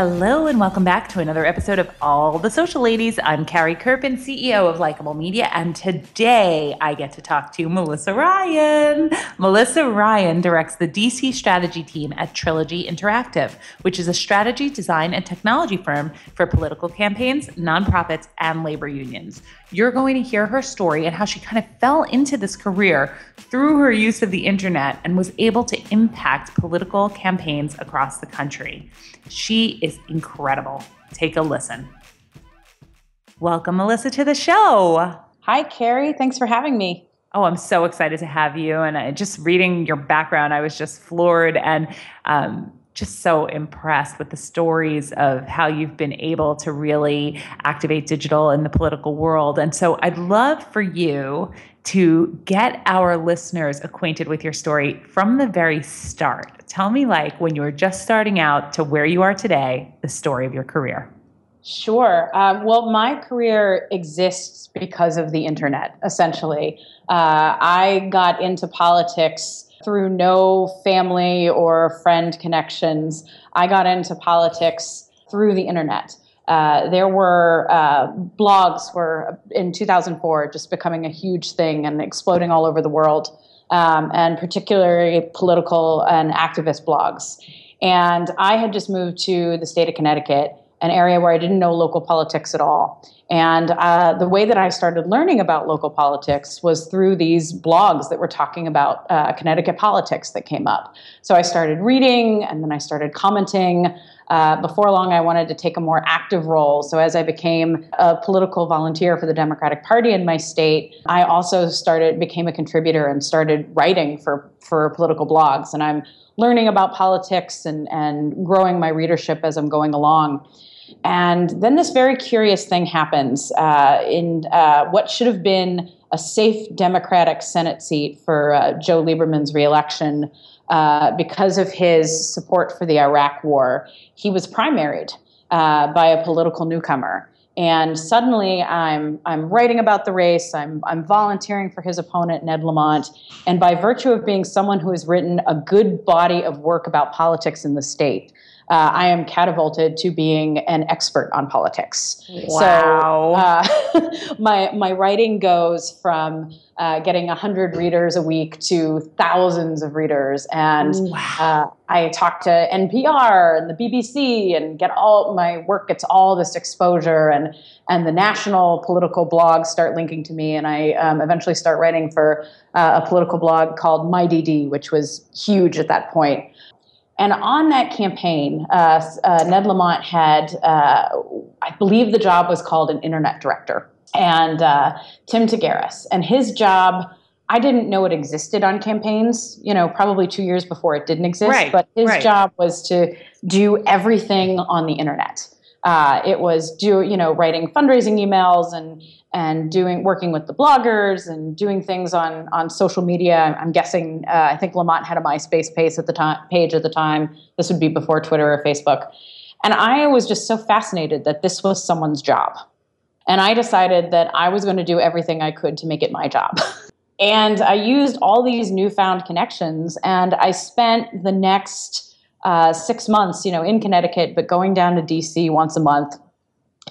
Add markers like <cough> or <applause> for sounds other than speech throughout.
Hello and welcome back to another episode of All the Social Ladies. I'm Carrie Kerpen, CEO of Likeable Media, and today I get to talk to Melissa Ryan. Melissa Ryan directs the DC strategy team at Trilogy Interactive, which is a strategy, design, and technology firm for political campaigns, nonprofits, and labor unions. You're going to hear her story and how she kind of fell into this career through her use of the internet and was able to impact political campaigns across the country. She is incredible. Take a listen. Welcome, Melissa, to the show. Hi, Carrie. Thanks for having me. Oh, I'm so excited to have you. And I, just reading your background, I was just floored and um, just so impressed with the stories of how you've been able to really activate digital in the political world. And so I'd love for you to get our listeners acquainted with your story from the very start. Tell me, like, when you were just starting out to where you are today, the story of your career. Sure. Um, well, my career exists because of the internet, essentially. Uh, I got into politics through no family or friend connections. I got into politics through the internet. Uh, there were uh, blogs were in 2004 just becoming a huge thing and exploding all over the world, um, and particularly political and activist blogs. And I had just moved to the state of Connecticut, an area where I didn't know local politics at all. And uh, the way that I started learning about local politics was through these blogs that were talking about uh, Connecticut politics that came up. So I started reading and then I started commenting. Uh, before long, I wanted to take a more active role. So, as I became a political volunteer for the Democratic Party in my state, I also started became a contributor and started writing for for political blogs. And I'm learning about politics and and growing my readership as I'm going along. And then this very curious thing happens uh, in uh, what should have been a safe Democratic Senate seat for uh, Joe Lieberman's reelection. Uh, because of his support for the Iraq War, he was primaried uh, by a political newcomer. And suddenly, I'm I'm writing about the race. I'm I'm volunteering for his opponent Ned Lamont, and by virtue of being someone who has written a good body of work about politics in the state, uh, I am catapulted to being an expert on politics. Wow. So uh, <laughs> my my writing goes from uh, getting 100 readers a week to thousands of readers. And uh, I talk to NPR and the BBC and get all my work gets all this exposure. And, and the national political blogs start linking to me. And I um, eventually start writing for uh, a political blog called MyDD, which was huge at that point. And on that campaign, uh, uh, Ned Lamont had, uh, I believe the job was called an internet director, and uh, Tim Tagaris. And his job, I didn't know it existed on campaigns, you know, probably two years before it didn't exist, Right, but his right. job was to do everything on the internet. Uh, it was do you know writing fundraising emails and and doing working with the bloggers and doing things on on social media. I'm guessing uh, I think Lamont had a MySpace page at the time. Page at the time. This would be before Twitter or Facebook. And I was just so fascinated that this was someone's job. And I decided that I was going to do everything I could to make it my job. <laughs> and I used all these newfound connections, and I spent the next uh, six months, you know, in Connecticut, but going down to DC once a month.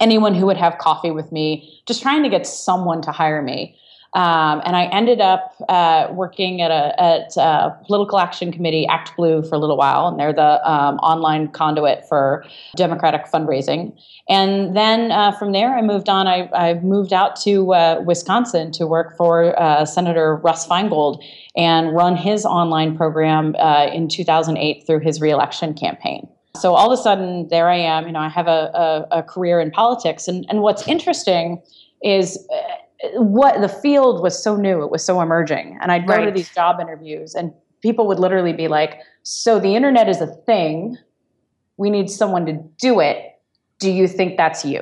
Anyone who would have coffee with me, just trying to get someone to hire me. Um, and I ended up uh, working at a at a political action committee, Act Blue, for a little while, and they're the um, online conduit for Democratic fundraising. And then uh, from there, I moved on. I, I moved out to uh, Wisconsin to work for uh, Senator Russ Feingold and run his online program uh, in 2008 through his reelection campaign. So all of a sudden, there I am. You know, I have a, a, a career in politics, and and what's interesting is uh, what the field was so new. It was so emerging, and I'd go Right. to these job interviews, and people would literally be like, "So the internet is a thing. We need someone to do it. Do you think that's you?"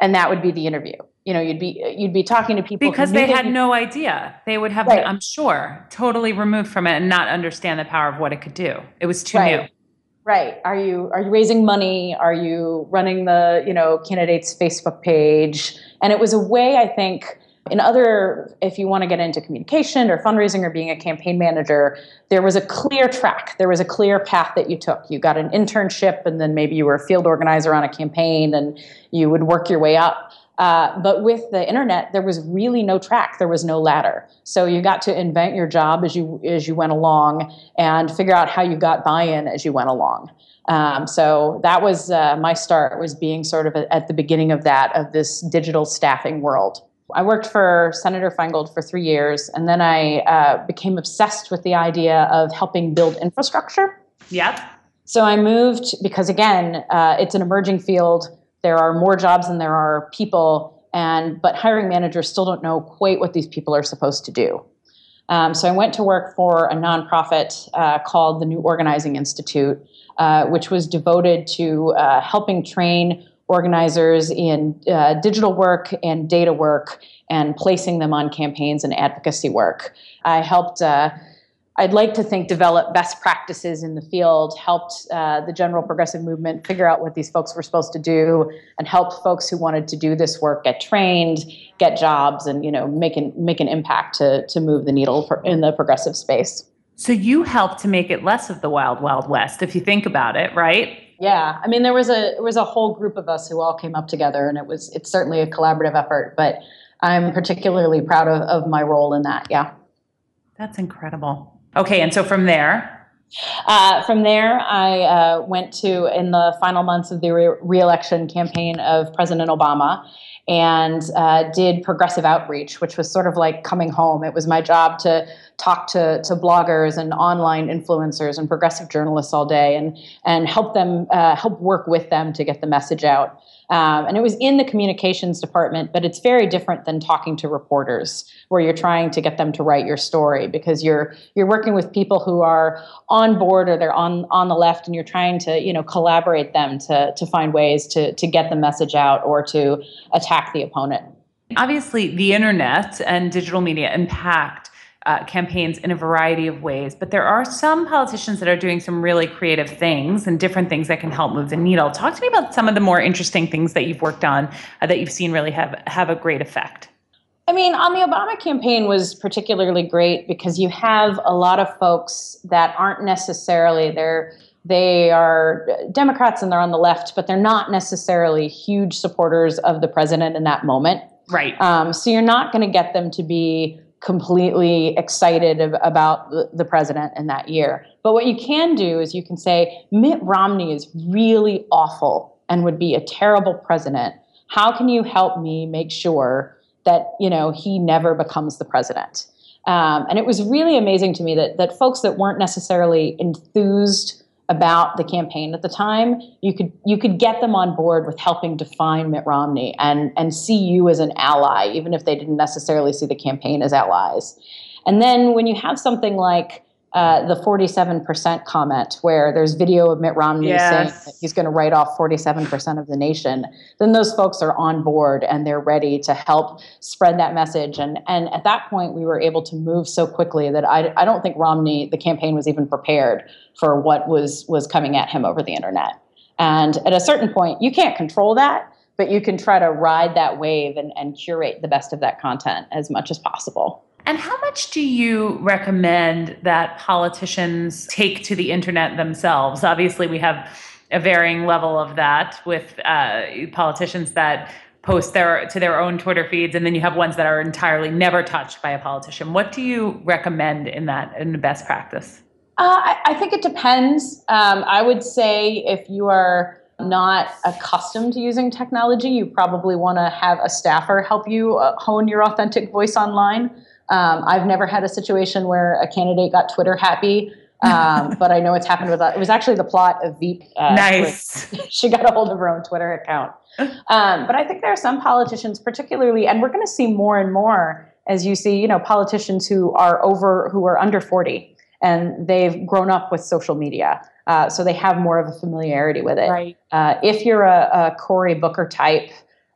And that would be the interview. You know, you'd be you'd be talking to people because they had you- no idea. They would have, Right. I'm sure, totally removed from it and not understand the power of what it could do. It was too Right. new. Right. Are you are you raising money? Are you running the, you know, candidate's Facebook page? And it was a way I think in other if you want to get into communication or fundraising or being a campaign manager, there was a clear track. There was a clear path that you took. You got an internship and then maybe you were a field organizer on a campaign and you would work your way up. Uh, but with the internet, there was really no track. There was no ladder. So you got to invent your job as you as you went along, and figure out how you got buy-in as you went along. Um, so that was uh, my start. Was being sort of at the beginning of that of this digital staffing world. I worked for Senator Feingold for three years, and then I uh, became obsessed with the idea of helping build infrastructure. Yep. So I moved because again, uh, it's an emerging field. There are more jobs than there are people, and but hiring managers still don't know quite what these people are supposed to do. Um, so I went to work for a nonprofit uh, called the New Organizing Institute, uh, which was devoted to uh, helping train organizers in uh, digital work and data work and placing them on campaigns and advocacy work. I helped. I'd like to think develop best practices in the field, helped uh, the general progressive movement figure out what these folks were supposed to do, and helped folks who wanted to do this work get trained, get jobs, and you know make an make an impact to to move the needle for, in the progressive space. So you helped to make it less of the wild, wild west, if you think about it, right? Yeah, I mean there was a there was a whole group of us who all came up together, and it was it's certainly a collaborative effort. But I'm particularly proud of, of my role in that. Yeah. That's incredible. Okay, and so from there, Uh, from there, I uh, went to in the final months of the re- reelection campaign of President Obama and uh, did progressive outreach, which was sort of like coming home. It was my job to talk to, to bloggers and online influencers and progressive journalists all day and, and help them, uh, help work with them to get the message out. Um, and it was in the communications department, but it's very different than talking to reporters, where you're trying to get them to write your story because you're you're working with people who are on board or they're on on the left, and you're trying to you know collaborate them to to find ways to to get the message out or to attack the opponent. obviously the internet and digital media impact uh, campaigns in a variety of ways, but there are some politicians that are doing some really creative things and different things that can help move the needle. Talk to me about some of the more interesting things that you've worked on uh, that you've seen really have have a great effect. I mean, on the Obama campaign was particularly great because you have a lot of folks that aren't necessarily they're they are Democrats and they're on the left, but they're not necessarily huge supporters of the president in that moment. Right. Um, so you're not going to get them to be completely excited ab- about the, the president in that year. But what you can do is you can say Mitt Romney is really awful and would be a terrible president. How can you help me make sure that you know he never becomes the president? Um, and it was really amazing to me that that folks that weren't necessarily enthused about the campaign at the time, you could you could get them on board with helping define Mitt Romney and and see you as an ally, even if they didn't necessarily see the campaign as allies. And then when you have something like uh, the 47% comment, where there's video of Mitt Romney saying Yes. that he's going to write off 47% of the nation, then those folks are on board and they're ready to help spread that message. And and at that point, we were able to move so quickly that I, I don't think Romney, the campaign, was even prepared for what was was coming at him over the internet. And at a certain point, you can't control that, but you can try to ride that wave and, and curate the best of that content as much as possible. And how much do you recommend that politicians take to the internet themselves? Obviously, we have a varying level of that with uh, politicians that post their to their own Twitter feeds, and then you have ones that are entirely never touched by a politician. What do you recommend in that in the best practice? Uh, I, I, think it depends. Um, I would say if you are not accustomed to using technology, you probably want to have a staffer help you uh, hone your authentic voice online. Um, I've never had a situation where a candidate got Twitter happy um, <laughs> but I know it's happened with it was actually the plot of Veep. Uh, nice. <laughs> she got a hold of her own Twitter account. Um, but I think there are some politicians, particularly, and we're going to see more and more as you see, you know, politicians who are over, who are under forty, and they've grown up with social media, uh, so they have more of a familiarity with it. Right. Uh, if you're a, a Cory Booker type,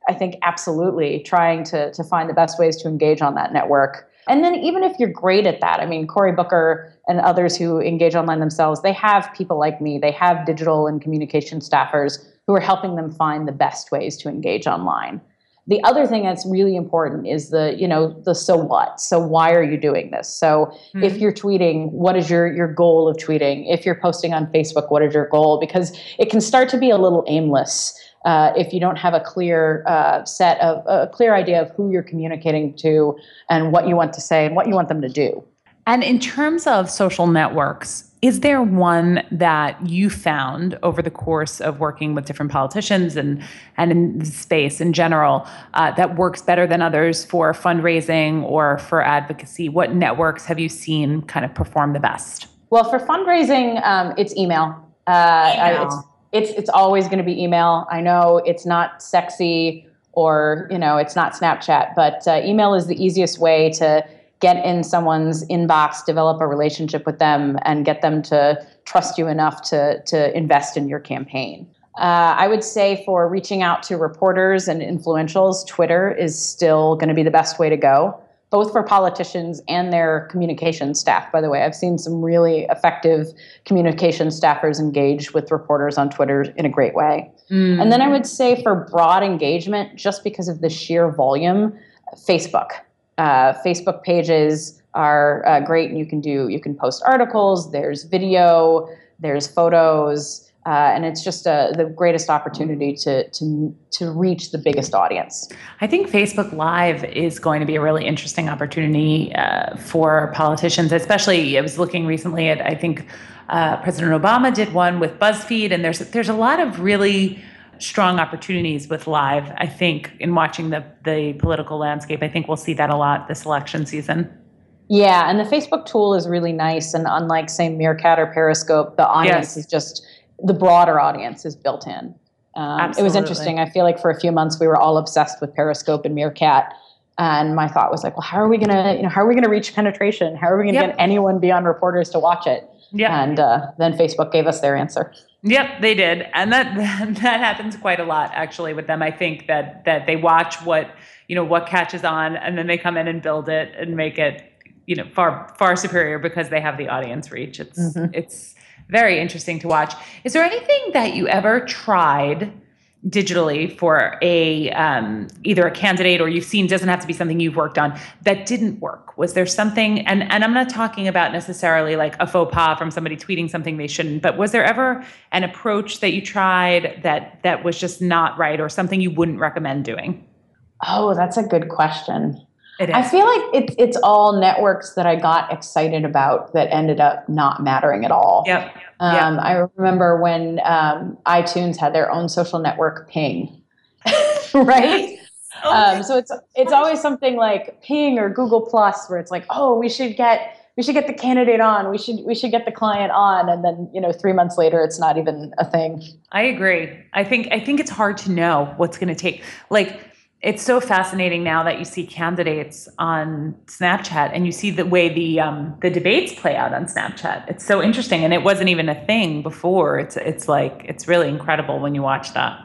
I think absolutely trying to to find the best ways to engage on that network. And then even if you're great at that, I mean, Cory Booker and others who engage online themselves, they have people like me. They have digital and communication staffers who are helping them find the best ways to engage online. The other thing that's really important is the, you know, the so what. So why are you doing this? So mm-hmm. if you're tweeting, what is your your goal of tweeting? If you're posting on Facebook, what is your goal? Because it can start to be a little aimless uh, if you don't have a clear uh, set of a clear idea of who you're communicating to and what you want to say and what you want them to do. And in terms of social networks, is there one that you found over the course of working with different politicians and and in the space in general uh, that works better than others for fundraising or for advocacy? What networks have you seen kind of perform the best? Well, for fundraising, um, it's email. Uh, email. it's, it's it's always going to be email. I know it's not sexy or you know it's not Snapchat, but uh, email is the easiest way to get in someone's inbox, develop a relationship with them, and get them to trust you enough to to invest in your campaign. Uh, I would say for reaching out to reporters and influentials, Twitter is still going to be the best way to go both for politicians and their communication staff, by the way. I've seen some really effective communication staffers engage with reporters on Twitter in a great way. Mm. And then I would say for broad engagement, just because of the sheer volume, Facebook. Uh, Facebook pages are uh, great, and you can do you can post articles. There's video, there's photos, uh, and it's just a, the greatest opportunity to, to, to reach the biggest audience. I think Facebook Live is going to be a really interesting opportunity uh, for politicians, especially. I was looking recently at, I think uh, President Obama did one with BuzzFeed, and there's, there's a lot of really strong opportunities with live. I think in watching the, the political landscape, I think we'll see that a lot this election season. Yeah, and the Facebook tool is really nice. And unlike, say, Meerkat or Periscope, the audience yes. is just the broader audience is built in. Um, it was interesting. I feel like for a few months we were all obsessed with Periscope and Meerkat, and my thought was like, well, how are we gonna, you know, how are we gonna reach penetration? How are we gonna yep. get anyone beyond reporters to watch it? Yeah. And uh, then Facebook gave us their answer. Yep, they did, and that <laughs> that happens quite a lot actually with them. I think that that they watch what you know what catches on, and then they come in and build it and make it you know far far superior because they have the audience reach. It's mm-hmm. it's very interesting to watch. Is there anything that you ever tried digitally for a um, either a candidate or you've seen doesn't have to be something you've worked on that didn't work? Was there something? And and I'm not talking about necessarily like a faux pas from somebody tweeting something they shouldn't, but was there ever an approach that you tried that that was just not right or something you wouldn't recommend doing? Oh, that's a good question. I feel like it's it's all networks that I got excited about that ended up not mattering at all. Yep. Um, yep. I remember when um, iTunes had their own social network, Ping, <laughs> right? Oh, um, so it's it's always something like Ping or Google Plus, where it's like, oh, we should get we should get the candidate on, we should we should get the client on, and then you know three months later, it's not even a thing. I agree. I think I think it's hard to know what's going to take like it's so fascinating now that you see candidates on Snapchat and you see the way the um, the debates play out on Snapchat. It's so interesting, and it wasn't even a thing before. It's it's like it's really incredible when you watch that.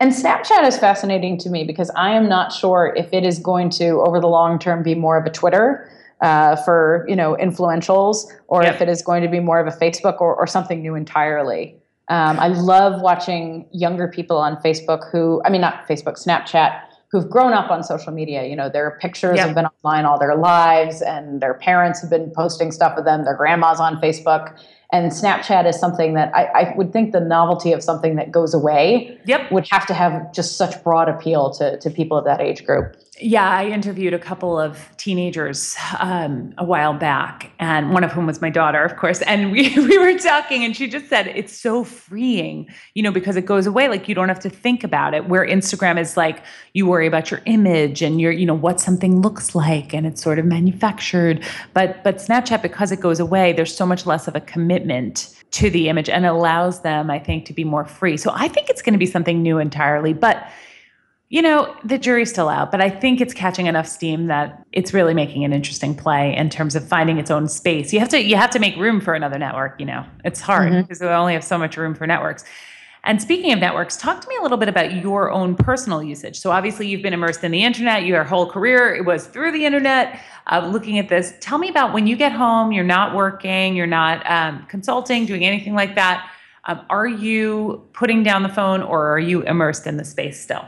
And Snapchat is fascinating to me because I am not sure if it is going to, over the long term, be more of a Twitter uh, for you know influentials, or yep. if it is going to be more of a Facebook or, or something new entirely. Um, I love watching younger people on Facebook who, I mean, not Facebook, Snapchat, who've grown up on social media. You know, their pictures Yep. have been online all their lives, and their parents have been posting stuff with them. Their grandma's on Facebook, and Snapchat is something that I, I would think the novelty of something that goes away Yep. would have to have just such broad appeal to to people of that age group. Yeah, I interviewed a couple of teenagers um, a while back, and one of whom was my daughter, of course. And we, <laughs> we were talking, and she just said it's so freeing, you know, because it goes away. Like you don't have to think about it. Where Instagram is like you worry about your image and your, you know, what something looks like, and it's sort of manufactured. But but Snapchat, because it goes away, there's so much less of a commitment to the image, and allows them, I think, to be more free. So I think it's going to be something new entirely, but you know, the jury's still out, but I think it's catching enough steam that it's really making an interesting play in terms of finding its own space. You have to you have to make room for another network, you know. It's hard Mhm. because we only have so much room for networks. And speaking of networks, talk to me a little bit about your own personal usage. So obviously you've been immersed in the internet, your whole career it was through the internet. Uh, looking at this, tell me about when you get home, you're not working, you're not um, consulting, doing anything like that. Um, are you putting down the phone or are you immersed in the space still?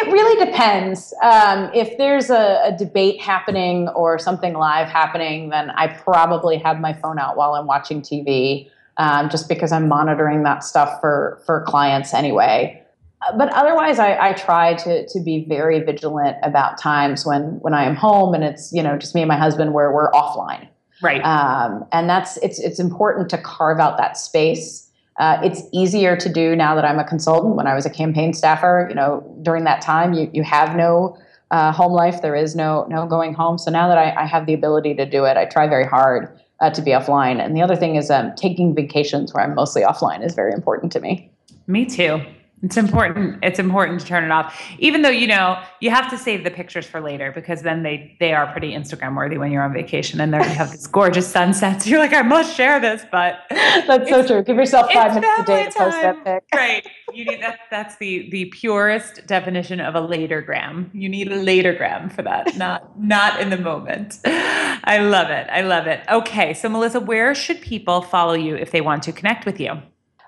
It really depends. Um, if there's a, a debate happening or something live happening, then I probably have my phone out while I'm watching TV, um, just because I'm monitoring that stuff for for clients anyway. Uh, But otherwise, I, I try to to be very vigilant about times when when I am home and it's you know just me and my husband where we're offline Right. um, and that's it's it's important to carve out that space. Uh, it's easier to do now that I'm a consultant. When I was a campaign staffer, you know, during that time, you you have no uh, home life. There is no no going home. So now that I, I have the ability to do it, I try very hard uh, to be offline. And the other thing is um, taking vacations where I'm mostly offline is very important to me. Me too. It's important. It's important to turn it off, even though you know you have to save the pictures for later because then they they are pretty Instagram worthy when you're on vacation and there you have these gorgeous sunsets. You're like, I must share this, but <laughs> That's so true. Give yourself five minutes a day to post that pic. <laughs> right. You need that. That's the the purest definition of a latergram. You need a latergram for that, not not in the moment. I love it. I love it. Okay, so Melissa, where should people follow you if they want to connect with you?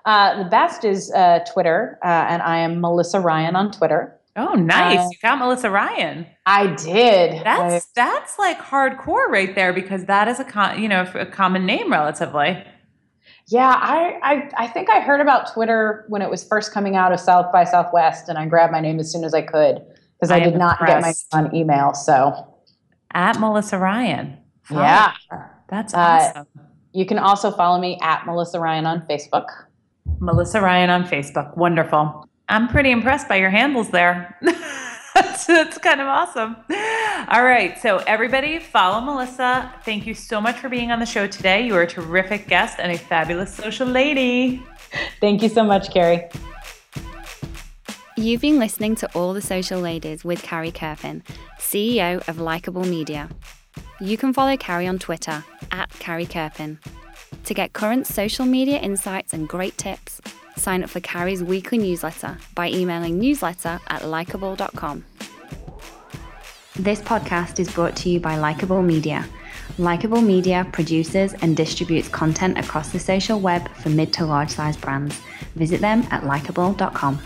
Uh, the best is uh, Twitter, uh, and I am Melissa Ryan on Twitter. Oh, nice. Uh, you got Melissa Ryan. I did. That's that's like hardcore right there because that is a con, you know a common name relatively. Yeah, I, I I think I heard about Twitter when it was first coming out of South by Southwest, and I grabbed my name as soon as I could because I, I did not get my impressed. name on email. So At Melissa Ryan. Follow Yeah. her. That's Uh, awesome. you can also follow me at Melissa Ryan on Facebook. Melissa Ryan on Facebook. Wonderful. I'm pretty impressed by your handles there. <laughs> that's, that's kind of awesome. All right. So, everybody, follow Melissa. Thank you so much for being on the show today. You are a terrific guest and a fabulous social lady. Thank you so much, Carrie. You've been listening to All the Social Ladies with Carrie Kerpen, CEO of Likeable Media. You can follow Carrie on Twitter at Carrie Kerpen. To get current social media insights and great tips, sign up for Carrie's weekly newsletter by emailing newsletter at likeable.com. This podcast is brought to you by Likeable Media. Likeable Media produces and distributes content across the social web for mid to large size brands. Visit them at likeable.com.